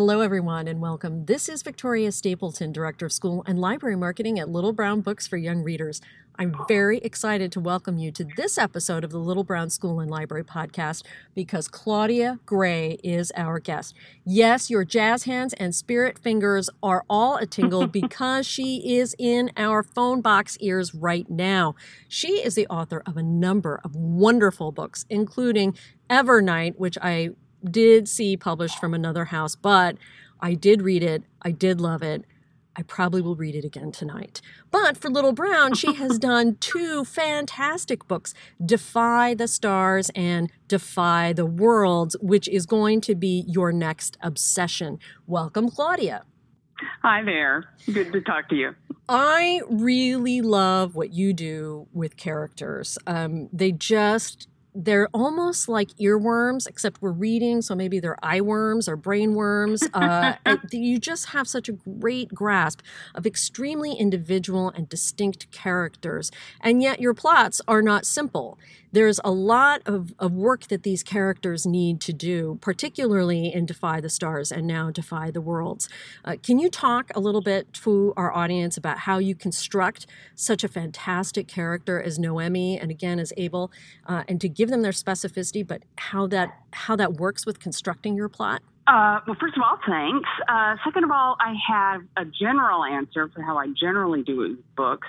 Hello, everyone, and welcome. This is Victoria Stapleton, Director of School and Library Marketing at Little Brown Books for Young Readers. I'm very excited to welcome you to this episode of the Little Brown School and Library podcast because Claudia Gray is our guest. Yes, your jazz hands and spirit fingers are all a tingle because she is in our phone box ears right now. She is the author of a number of wonderful books, including Evernight, which I did see published from another house, but I did read it. I did love it. I probably will read it again tonight. But for Little Brown, she has done two fantastic books Defy the Stars and Defy the Worlds, which is going to be your next obsession. Welcome, Claudia. Hi there. Good to talk to you. I really love what you do with characters. Um, they just they're almost like earworms, except we're reading, so maybe they're eye worms or brain worms. Uh, you just have such a great grasp of extremely individual and distinct characters, and yet your plots are not simple there's a lot of, of work that these characters need to do, particularly in Defy the Stars and now Defy the Worlds. Uh, can you talk a little bit to our audience about how you construct such a fantastic character as Noemi and again as Abel, uh, and to give them their specificity, but how that how that works with constructing your plot? Uh, well, first of all, thanks. Uh, second of all, I have a general answer for how I generally do books.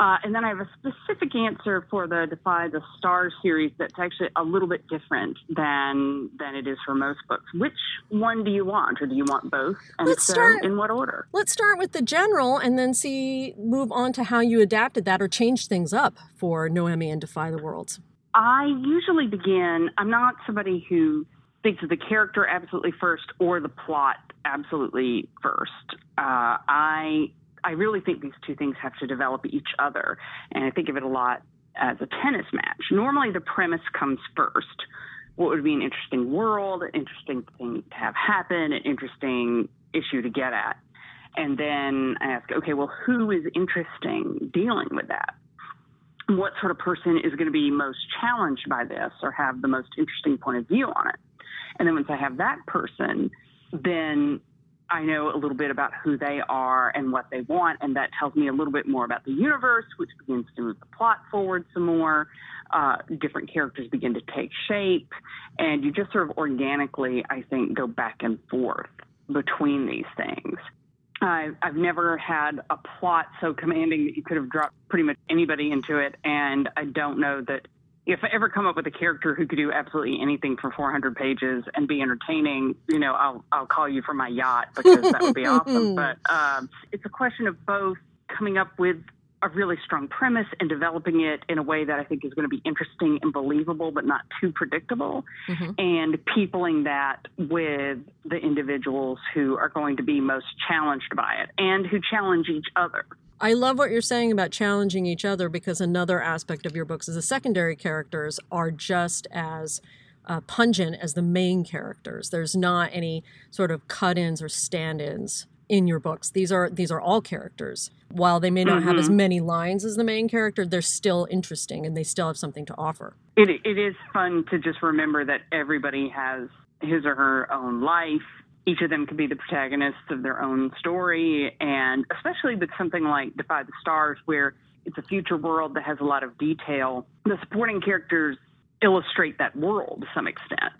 Uh, and then I have a specific answer for the Defy the Stars series that's actually a little bit different than than it is for most books. Which one do you want, or do you want both? And let's so start in what order? Let's start with the general, and then see move on to how you adapted that or changed things up for Noemi and Defy the Worlds. I usually begin. I'm not somebody who thinks of the character absolutely first or the plot absolutely first. Uh, I I really think these two things have to develop each other, and I think of it a lot as a tennis match. Normally, the premise comes first. What would be an interesting world, an interesting thing to have happen, an interesting issue to get at, and then I ask, okay, well, who is interesting dealing with that? What sort of person is going to be most challenged by this or have the most interesting point of view on it? And then once I have that person, then I know a little bit about who they are and what they want, and that tells me a little bit more about the universe, which begins to move the plot forward some more. Uh, different characters begin to take shape, and you just sort of organically, I think, go back and forth between these things. I've, I've never had a plot so commanding that you could have dropped pretty much anybody into it, and I don't know that if I ever come up with a character who could do absolutely anything for 400 pages and be entertaining, you know, I'll I'll call you for my yacht because that would be awesome. But um, it's a question of both coming up with a really strong premise and developing it in a way that I think is going to be interesting and believable, but not too predictable, mm-hmm. and peopling that with the individuals who are going to be most challenged by it and who challenge each other. I love what you're saying about challenging each other because another aspect of your books is the secondary characters are just as uh, pungent as the main characters. There's not any sort of cut-ins or stand-ins in your books. These are these are all characters. While they may not mm-hmm. have as mm-hmm. many lines as the main character, they're still interesting and they still have something to offer. It it is fun to just remember that everybody has his or her own life each of them could be the protagonists of their own story. And especially with something like Defy the Stars, where it's a future world that has a lot of detail, the supporting characters illustrate that world to some extent.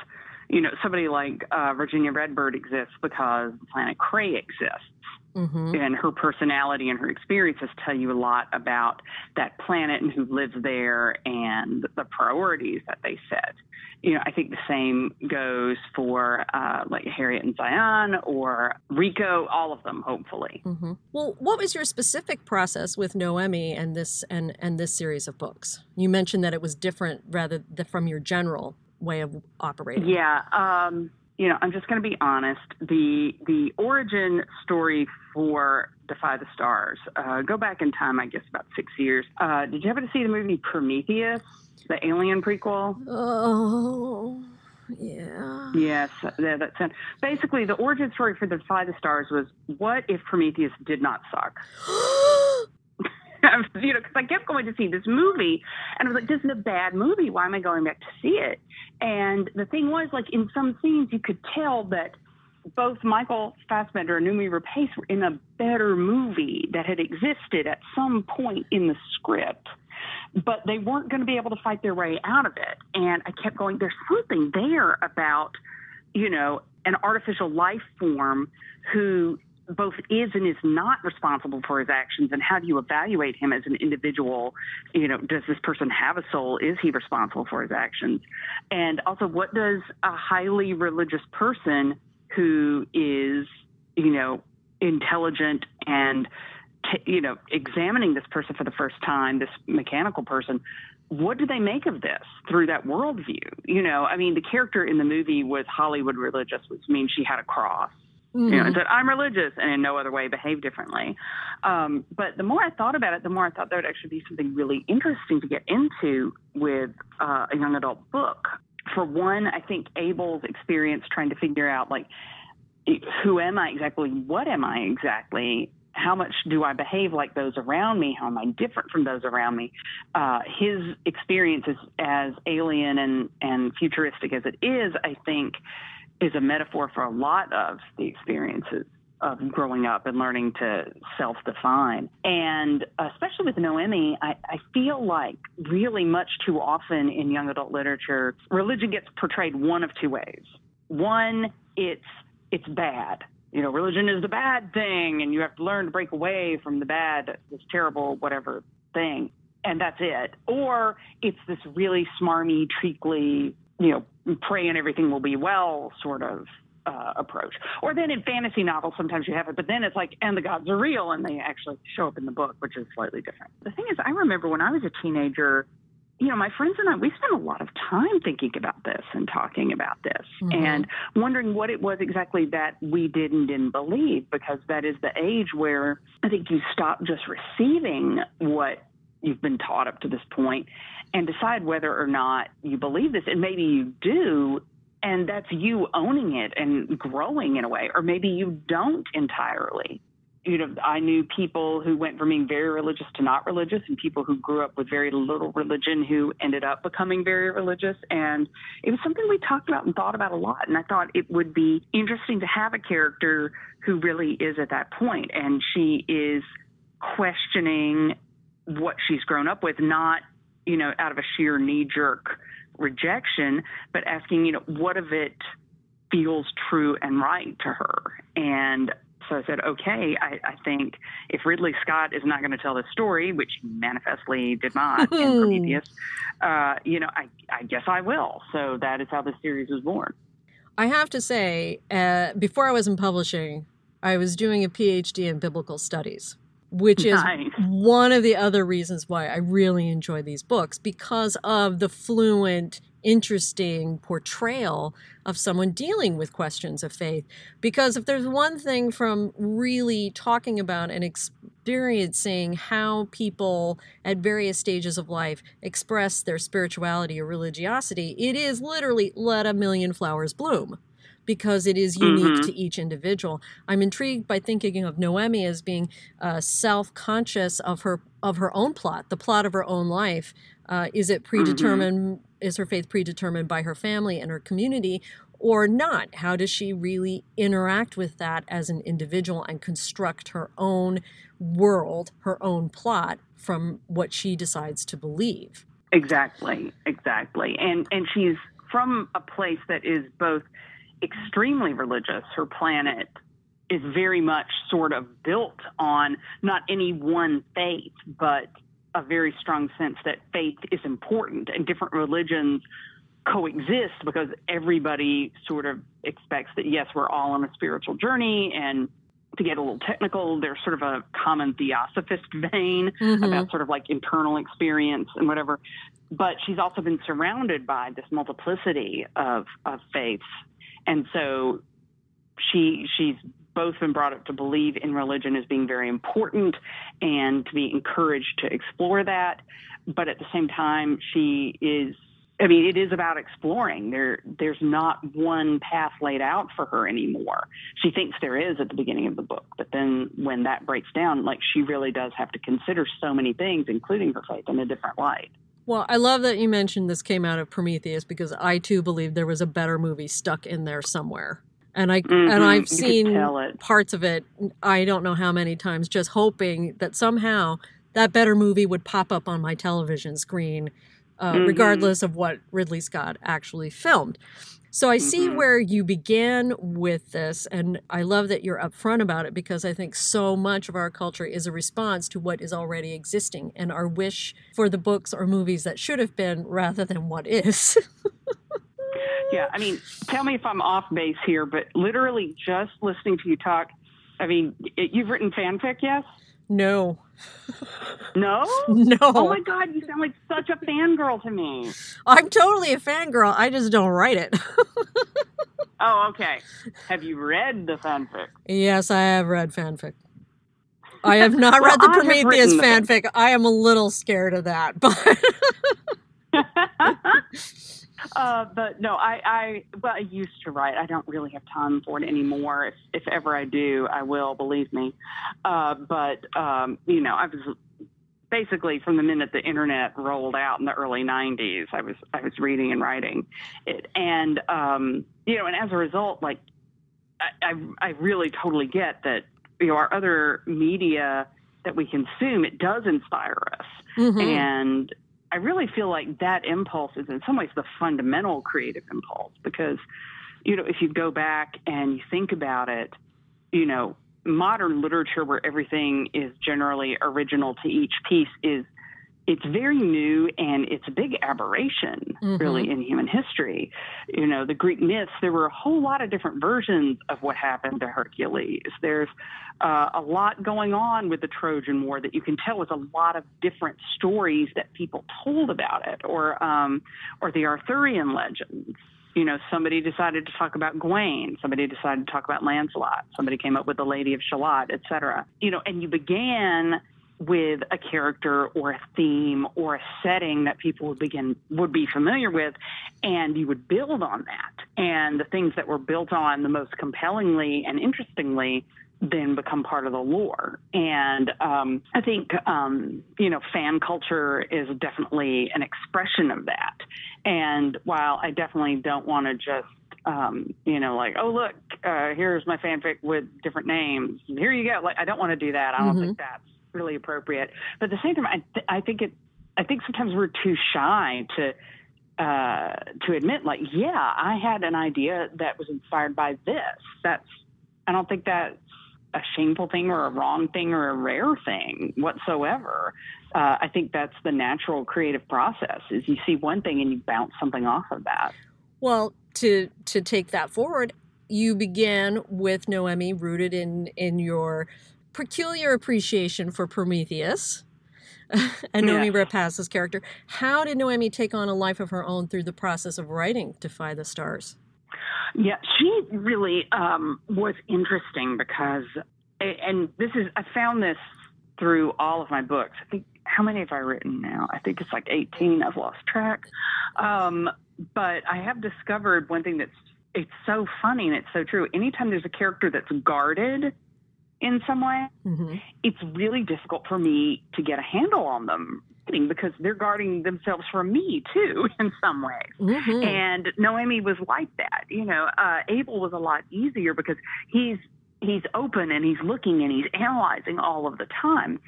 You know, somebody like uh, Virginia Redbird exists because the planet Cray exists. Mm-hmm. And her personality and her experiences tell you a lot about that planet and who lives there and the priorities that they set you know, I think the same goes for uh, like Harriet and Zayan or Riko, all of them, hopefully. Mm-hmm. Well, what was your specific process with Noemi and this and and this series of books? You mentioned that it was different rather than from your general way of operating. Yeah. Um, you know, I'm just going to be honest. The the origin story for Defy the Stars. Uh, go back in time, I guess, about six years. Uh, did you ever see the movie Prometheus? the Alien prequel. Oh, yeah. Yes, yeah, that's it. Basically, the origin story for Defy the Stars was what if Prometheus did not suck? you know, because I kept going to see this movie, and I was like, "This is a bad movie. Why am I going back to see it?" And the thing was, like, in some scenes, you could tell that both Michael Fassbender and Noomi Rapace were in a better movie that had existed at some point in the script, but they weren't going to be able to fight their way out of it. And I kept going, there's something there about, you know, an artificial life form who both is and is not responsible for his actions and how do you evaluate him as an individual? You know does this person have a soul? Is he responsible for his actions? And also what does a highly religious person who is you know intelligent and t- you know examining this person for the first time this mechanical person what do they make of this through that worldview? You know i mean the character in the movie was hollywood religious which means she had a cross Mm-hmm. You know, and said, I'm religious and in no other way behave differently. Um, but the more I thought about it, the more I thought there would actually be something really interesting to get into with uh, a young adult book. For one, I think Abel's experience trying to figure out, like, who am I exactly? What am I exactly? How much do I behave like those around me? How am I different from those around me? Uh, his experience is as alien and, and futuristic as it is, I think, is a metaphor for a lot of the experiences of growing up and learning to self define. And especially with Noemi, I, I, feel like really much too often in young adult literature, religion gets portrayed one of two ways. One, it's it's bad. You know, religion is the bad thing, and you have to learn to break away from the bad, this terrible whatever thing, and that's it. Or it's this really smarmy, treacly you know, pray and everything will be well sort of uh, approach. Or then in fantasy novels, sometimes you have it, but then it's like, and the gods are real, and they actually show up in the book, which is slightly different. The thing is, I remember when I was a teenager, you know, my friends and I, we spent a lot of time thinking about this and talking about this mm-hmm. and wondering what it was exactly that we did and didn't believe, because that is the age where I think you stop just receiving what you've been taught up to this point and decide whether or not you believe this. And maybe you do, and that's you owning it and growing in a way, or maybe you don't entirely. You know, I knew people who went from being very religious to not religious, and people who grew up with very little religion who ended up becoming very religious. And it was something we talked about and thought about a lot. And I thought it would be interesting to have a character who really is at that point, and she is questioning what she's grown up with, not you know, out of a sheer knee jerk rejection, but asking, you know, what of it feels true and right to her? And so I said, okay, I, I think if Ridley Scott is not going to tell this story, which he manifestly did not in Prometheus, uh, you know, I, I guess I will. So that is how the series was born. I have to say, uh, before I was in publishing, I was doing a PhD in biblical studies which is nice. one of the other reasons why I really enjoy these books because of the fluent, interesting portrayal of someone dealing with questions of faith. Because if there's one thing from really talking about and experiencing how people at various stages of life express their spirituality or religiosity, it is literally let a million flowers bloom because it is unique mm-hmm. to each individual. I'm intrigued by thinking of Noemi as being uh, self-conscious of her of her own plot, the plot of her own life. Uh, is it predetermined? Mm-hmm. Is her faith predetermined by her family and her community, or not? How does she really interact with that as an individual and construct her own world, her own plot from what she decides to believe? Exactly, exactly. And and she's from a place that is both extremely religious. Her planet is very much sort of built on not any one faith, but a very strong sense that faith is important and different religions coexist because everybody sort of expects that, yes, we're all on a spiritual journey. And to get a little technical, there's sort of a common theosophist vein mm-hmm. about sort of like internal experience and whatever. But she's also been surrounded by this multiplicity of, of faiths and so she she's both been brought up to believe in religion as being very important and to be encouraged to explore that. But at the same time, she is I mean, it is about exploring. There, there's not one path laid out for her anymore. She thinks there is at the beginning of the book, but then when that breaks down, like she really does have to consider so many things, including her faith, in a different light. Well, I love that you mentioned this came out of Prometheus because I too believe there was a better movie stuck in there somewhere. and I Mhm, and I've seen parts of it. I don't know how many times, just hoping that somehow that better movie would pop up on my television screen, uh, Mhm. regardless of what Ridley Scott actually filmed. So I see Mhm. where you began with this, and I love that you're upfront about it because I think so much of our culture is a response to what is already existing and our wish for the books or movies that should have been rather than what is. Yeah, I mean, tell me if I'm off base here, but literally just listening to you talk, I mean, it, you've written fanfic, yes? no, No? no. Oh my God, you sound like such a fangirl to me. I'm totally a fangirl. I just don't write it. Oh, okay. Have you read the fanfic? yes, I have read fanfic. I have not Well, read the Prometheus fanfic. I am a little scared of that, but uh, but no, I, I, well, I used to write. I don't really have time for it anymore. If, if ever I do, I will, believe me. Uh, but, um, you know, I was basically from the minute the internet rolled out in the early 90s, I was, I was reading and writing it. And, um, you know, and as a result, like, I, I, I really totally get that, you know, our other media that we consume, it does inspire us. Mhm. And I really feel like that impulse is in some ways the fundamental creative impulse because, you know, if you go back and you think about it, you know, modern literature where everything is generally original to each piece is it's very new and it's a big aberration really in human history. You know the greek myths there were a whole lot of different versions of what happened to hercules. There's uh, a lot going on with the trojan war that you can tell was a lot of different stories that people told about it or um, or the arthurian legends you know, somebody decided to talk about Gawain, somebody decided to talk about Lancelot, somebody came up with the Lady of Shalott, et cetera. You know, and you began with a character or a theme or a setting that people would begin would be familiar with and you would build on that and the things that were built on the most compellingly and interestingly then become part of the lore and um, i think um, you know fan culture is definitely an expression of that and while i definitely don't want to just um, you know, like, oh look, uh, here's my fanfic with different names. Here you go. Like, I don't want to do that. I don't Mhm. think that's really appropriate. But at the same time, I, th- I think it. I think sometimes we're too shy to uh, to admit, like, yeah, I had an idea that was inspired by this. That's. I don't think that's a shameful thing or a wrong thing or a rare thing whatsoever. Uh, I think that's the natural creative process. Is you see one thing and you bounce something off of that. Well, to to take that forward, you began with Noemi rooted in in your peculiar appreciation for Prometheus and Noomi Yeah. Rapace's character. How did Noemi take on a life of her own through the process of writing Defy the Stars? Yeah, she really um, was interesting because, and this is, I found this through all of my books. I think, how many have I written now? I think it's like 18. I've lost track. Um, but I have discovered one thing that's, it's so funny and it's so true. Anytime there's a character that's guarded in some way, Mm-hmm. it's really difficult for me to get a handle on them because they're guarding themselves from me too in some ways. Mm-hmm. And Noemi was like that. You know, uh, Abel was a lot easier because he's he's open and he's looking and he's analyzing all of the time.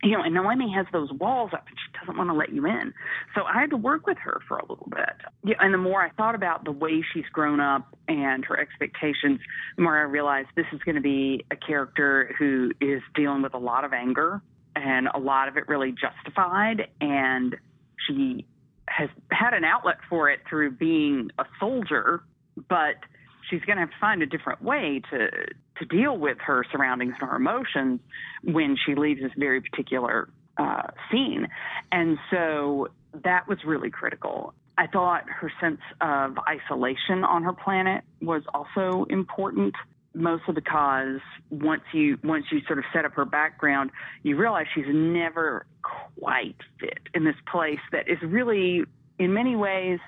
You know, and Noemi has those walls up and she doesn't want to let you in. So I had to work with her for a little bit. Yeah, and the more I thought about the way she's grown up and her expectations, the more I realized this is going to be a character who is dealing with a lot of anger and a lot of it really justified. And she has had an outlet for it through being a soldier, but she's going to have to find a different way to to deal with her surroundings and her emotions when she leaves this very particular uh, scene. And so that was really critical. I thought her sense of isolation on her planet was also important mostly because once you once you sort of set up her background, you realize she's never quite fit in this place that is really, in many ways,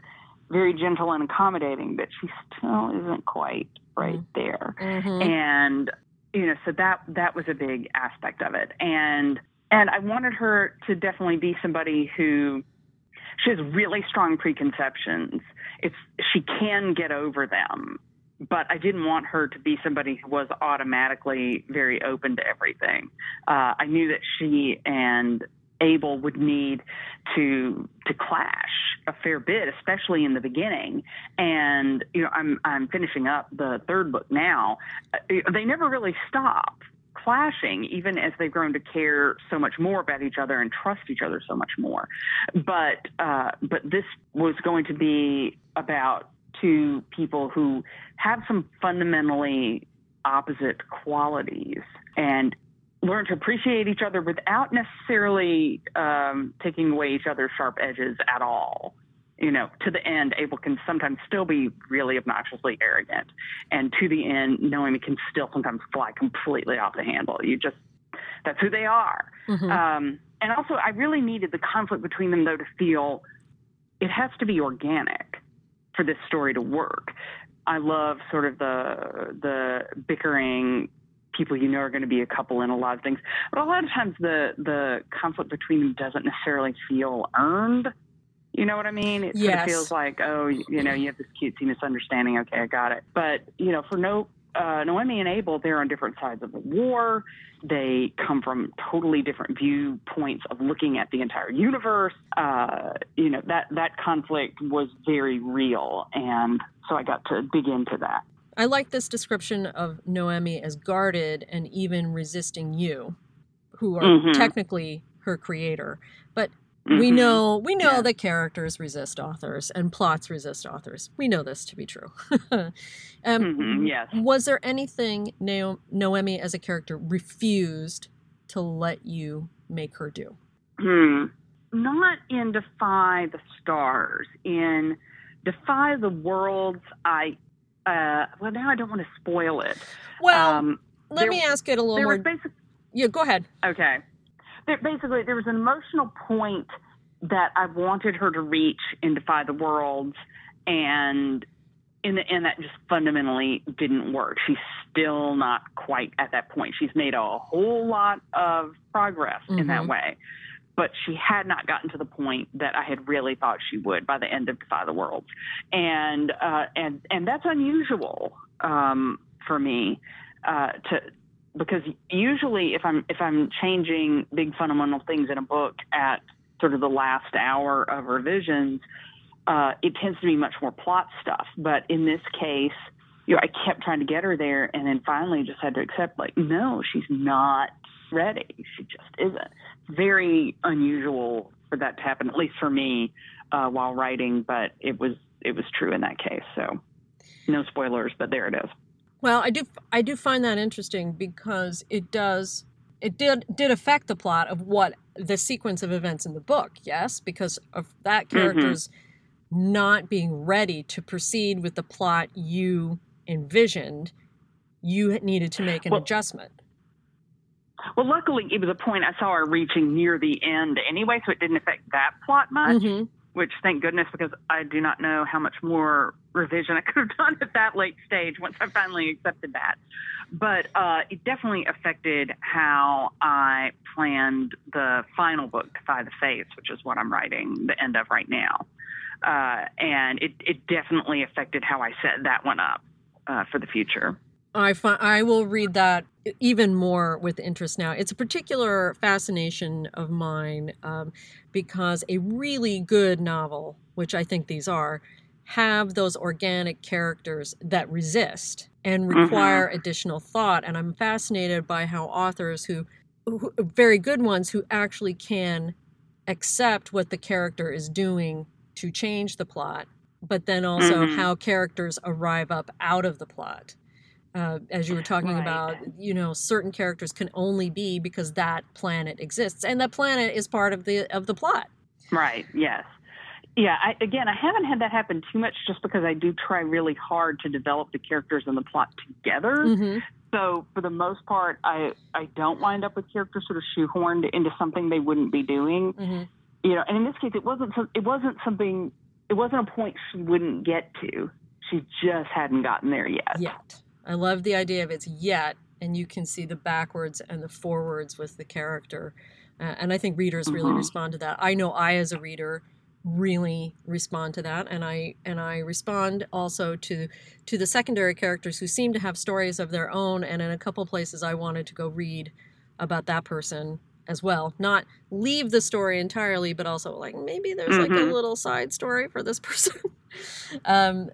very gentle and accommodating, but she still isn't quite right there. Mm-hmm. And you know, so that that was a big aspect of it. And and I wanted her to definitely be somebody who she has really strong preconceptions. It's she can get over them but I didn't want her to be somebody who was automatically very open to everything. Uh, I knew that she and Abel would need to to clash a fair bit, especially in the beginning. And you know, I'm I'm finishing up the third book now. Uh, they never really stop clashing, even as they've grown to care so much more about each other and trust each other so much more. But uh, but this was going to be about two people who have some fundamentally opposite qualities and learn to appreciate each other without necessarily um, taking away each other's sharp edges at all. You know, to the end, Abel can sometimes still be really obnoxiously arrogant, and to the end, Noemi can still sometimes fly completely off the handle. You just that's who they are. Mm-hmm. Um, and also, I really needed the conflict between them though to feel it has to be organic for this story to work. I love sort of the the bickering people you know are going to be a couple in a lot of things. But a lot of times the the conflict between them doesn't necessarily feel earned. You know what I mean? It yes. sort of feels like, oh, you know, you have this cutesy misunderstanding. Okay, I got it. But you know, for no uh, Noemi and Abel, they're on different sides of the war. They come from totally different viewpoints of looking at the entire universe. Uh, you know that that conflict was very real, and so I got to dig into that. I like this description of Noemi as guarded and even resisting you, who are mm-hmm. technically her creator. Mm-hmm. we know we know yeah. that characters resist authors and plots resist authors. We know this to be true. um, mm-hmm. Yes. Was there anything Noemi as a character refused to let you make her do? Hmm. Not in Defy the Stars. In Defy the Worlds, I uh, well, now I don't want to spoil it. Well, um, let there, me ask it a little more. Basic, yeah, go ahead. Okay. There, basically, there was an emotional point that I wanted her to reach in Defy the Worlds, and in the end, that just fundamentally didn't work. She's still not quite at that point. She's made a whole lot of progress mm-hmm. in that mm-hmm. way but she had not gotten to the point that I had really thought she would by the end of Defy the World, and uh, and and that's unusual um, for me uh, to because usually if I'm if I'm changing big fundamental things in a book at sort of the last hour of revisions, uh, it tends to be much more plot stuff. But in this case, you know, I kept trying to get her there, and then finally just had to accept like, no, she's not ready. She just isn't very unusual for that to happen, at least for me, uh, while writing. But it was it was true in that case. So no spoilers, but there it is. Well, I do I do find that interesting because it does it did did affect the plot of what the sequence of events in the book. Yes, because of that mm-hmm. character's mm-hmm. not being ready to proceed with the plot you envisioned. You needed to make an well, adjustment. Well, luckily, it was a point I saw her reaching near the end anyway, so it didn't affect that plot much. Mm-hmm. Which, thank goodness, because I do not know how much more revision I could have done at that late stage once I finally accepted that. But uh, it definitely affected how I planned the final book, Defy the Fates, which is what I'm writing the end of right now. Uh, and it, it definitely affected how I set that one up uh, for the future. I find I will read that even more with interest now. It's a particular fascination of mine um, because a really good novel, which I think these are, have those organic characters that resist and mm-hmm. require mm-hmm. additional thought. And I'm fascinated by how authors who, who, very good ones, who actually can accept what the character is doing to change the plot, but then also mm-hmm. how characters arrive up out of the plot uh, as you were talking right. about, you know, certain characters can only be because that planet exists, and that planet is part of the of the plot. Right. Yes. Yeah. I, again, I haven't had that happen too much, just because I do try really hard to develop the characters and the plot together. Mm-hmm. So for the most part, I I don't wind up with characters sort of shoehorned into something they wouldn't be doing. Mm-hmm. You know, and in this case, it wasn't it wasn't something it wasn't a point she wouldn't get to. She just hadn't gotten there yet. Yet. I love the idea of it's yet, and you can see the backwards and the forwards with the character. Uh, and I think readers really mm-hmm. respond to that. I know I, as a reader, really respond to that and I and I respond also to to the secondary characters who seem to have stories of their own and in a couple places I wanted to go read about that person as well. Not leave the story entirely, but also like maybe there's mm-hmm. like a mm-hmm. little side story for this person. um,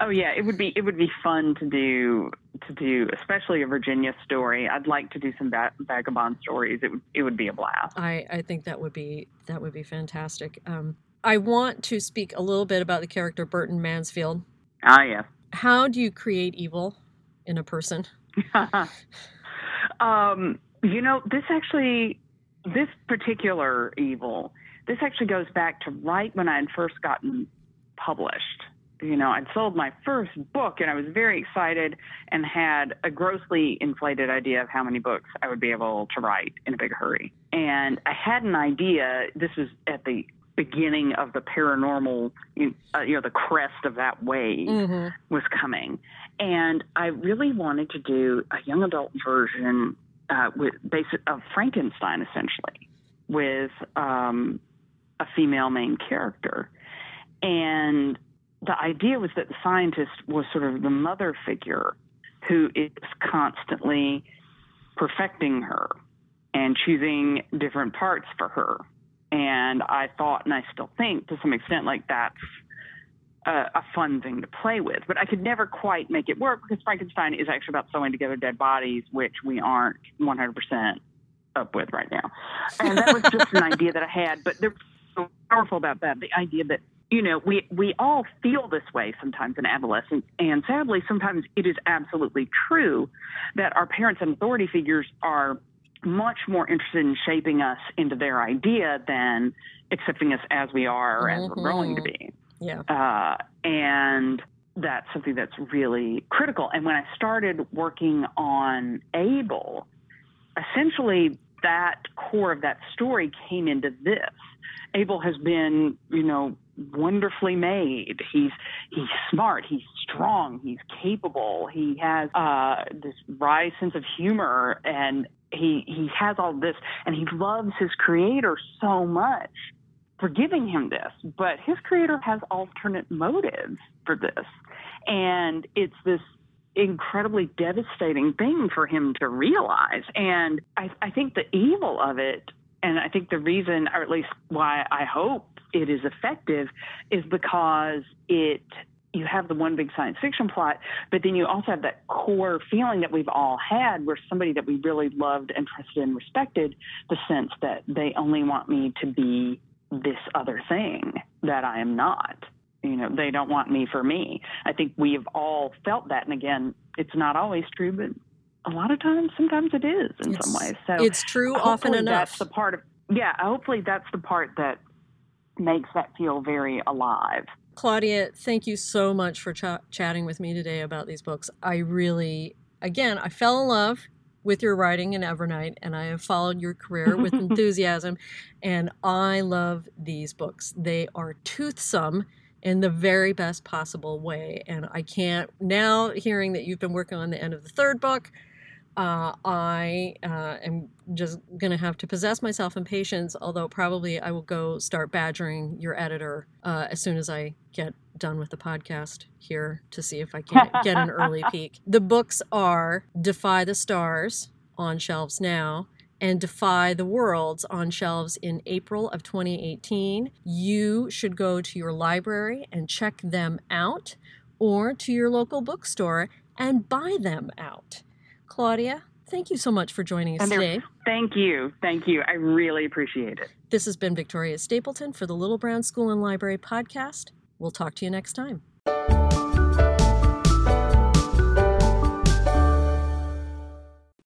oh yeah, it would be it would be fun to do to do, especially a Virginia story. I'd like to do some va- vagabond stories. It would it would be a blast. I I think that would be that would be fantastic. Um, I want to speak a little bit about the character Burton Mansfield. Ah, yeah. How do you create evil in a person? um, you know, this actually this particular evil, this actually goes back to right when I had first gotten published. You know, I'd sold my first book and I was very excited and had a grossly inflated idea of how many books I would be able to write in a big hurry. And I had an idea, this was at the beginning of the paranormal, you know, the crest of that wave mm-hmm. was coming. And I really wanted to do a young adult version uh, with basic of Frankenstein essentially with um, a female main character, and the idea was that the scientist was sort of the mother figure who is constantly perfecting her and choosing different parts for her. And I thought, and I still think to some extent, like that's a, a, fun thing to play with. But I could never quite make it work because Frankenstein is actually about sewing together dead bodies, which we aren't 100% up with right now. And that was just an idea that I had. But there's so powerful about that the idea that you know we we all feel this way sometimes in adolescence and sadly sometimes it is absolutely true that our parents and authority figures are much more interested in shaping us into their idea than accepting us as we are or mm-hmm. as we're growing to be yeah. Uh, and that's something that's really critical. And when I started working on Abel, essentially that core of that story came into this. Abel has been, you know, wonderfully made. He's he's smart. He's strong. He's capable. He has uh, this wry sense of humor, and he he has all this, and he loves his creator so much for giving him this, but his creator has alternate motives for this. And it's this incredibly devastating thing for him to realize. And I, I think the evil of it, and I think the reason, or at least why I hope it is effective, is because it you have the one big science fiction plot, but then you also have that core feeling that we've all had where somebody that we really loved and trusted and respected, the sense that they only want me to be this other thing that I am not. You know, they don't want me for me. I think we've all felt that. And again, it's not always true, but a lot of times, sometimes it is in it's, some ways. So it's true often enough. That's the part of, yeah, hopefully that's the part that makes that feel very alive. Claudia, thank you so much for ch- chatting with me today about these books. I really, again, I fell in love with your writing in Evernight, and I have followed your career with enthusiasm. And I love these books. They are toothsome in the very best possible way. And I can't, now hearing that you've been working on the end of the third book, uh, I uh, am just going to have to possess myself in patience, although probably I will go start badgering your editor uh, as soon as I get done with the podcast here to see if I can get an early peek. The books are Defy the Stars on shelves now and Defy the Worlds on shelves in April of 2018. You should go to your library and check them out or to your local bookstore and buy them out. Claudia, thank you so much for joining us today. Thank you. Thank you. I really appreciate it. This has been Victoria Stapleton for the Little Brown School and Library podcast. We'll talk to you next time.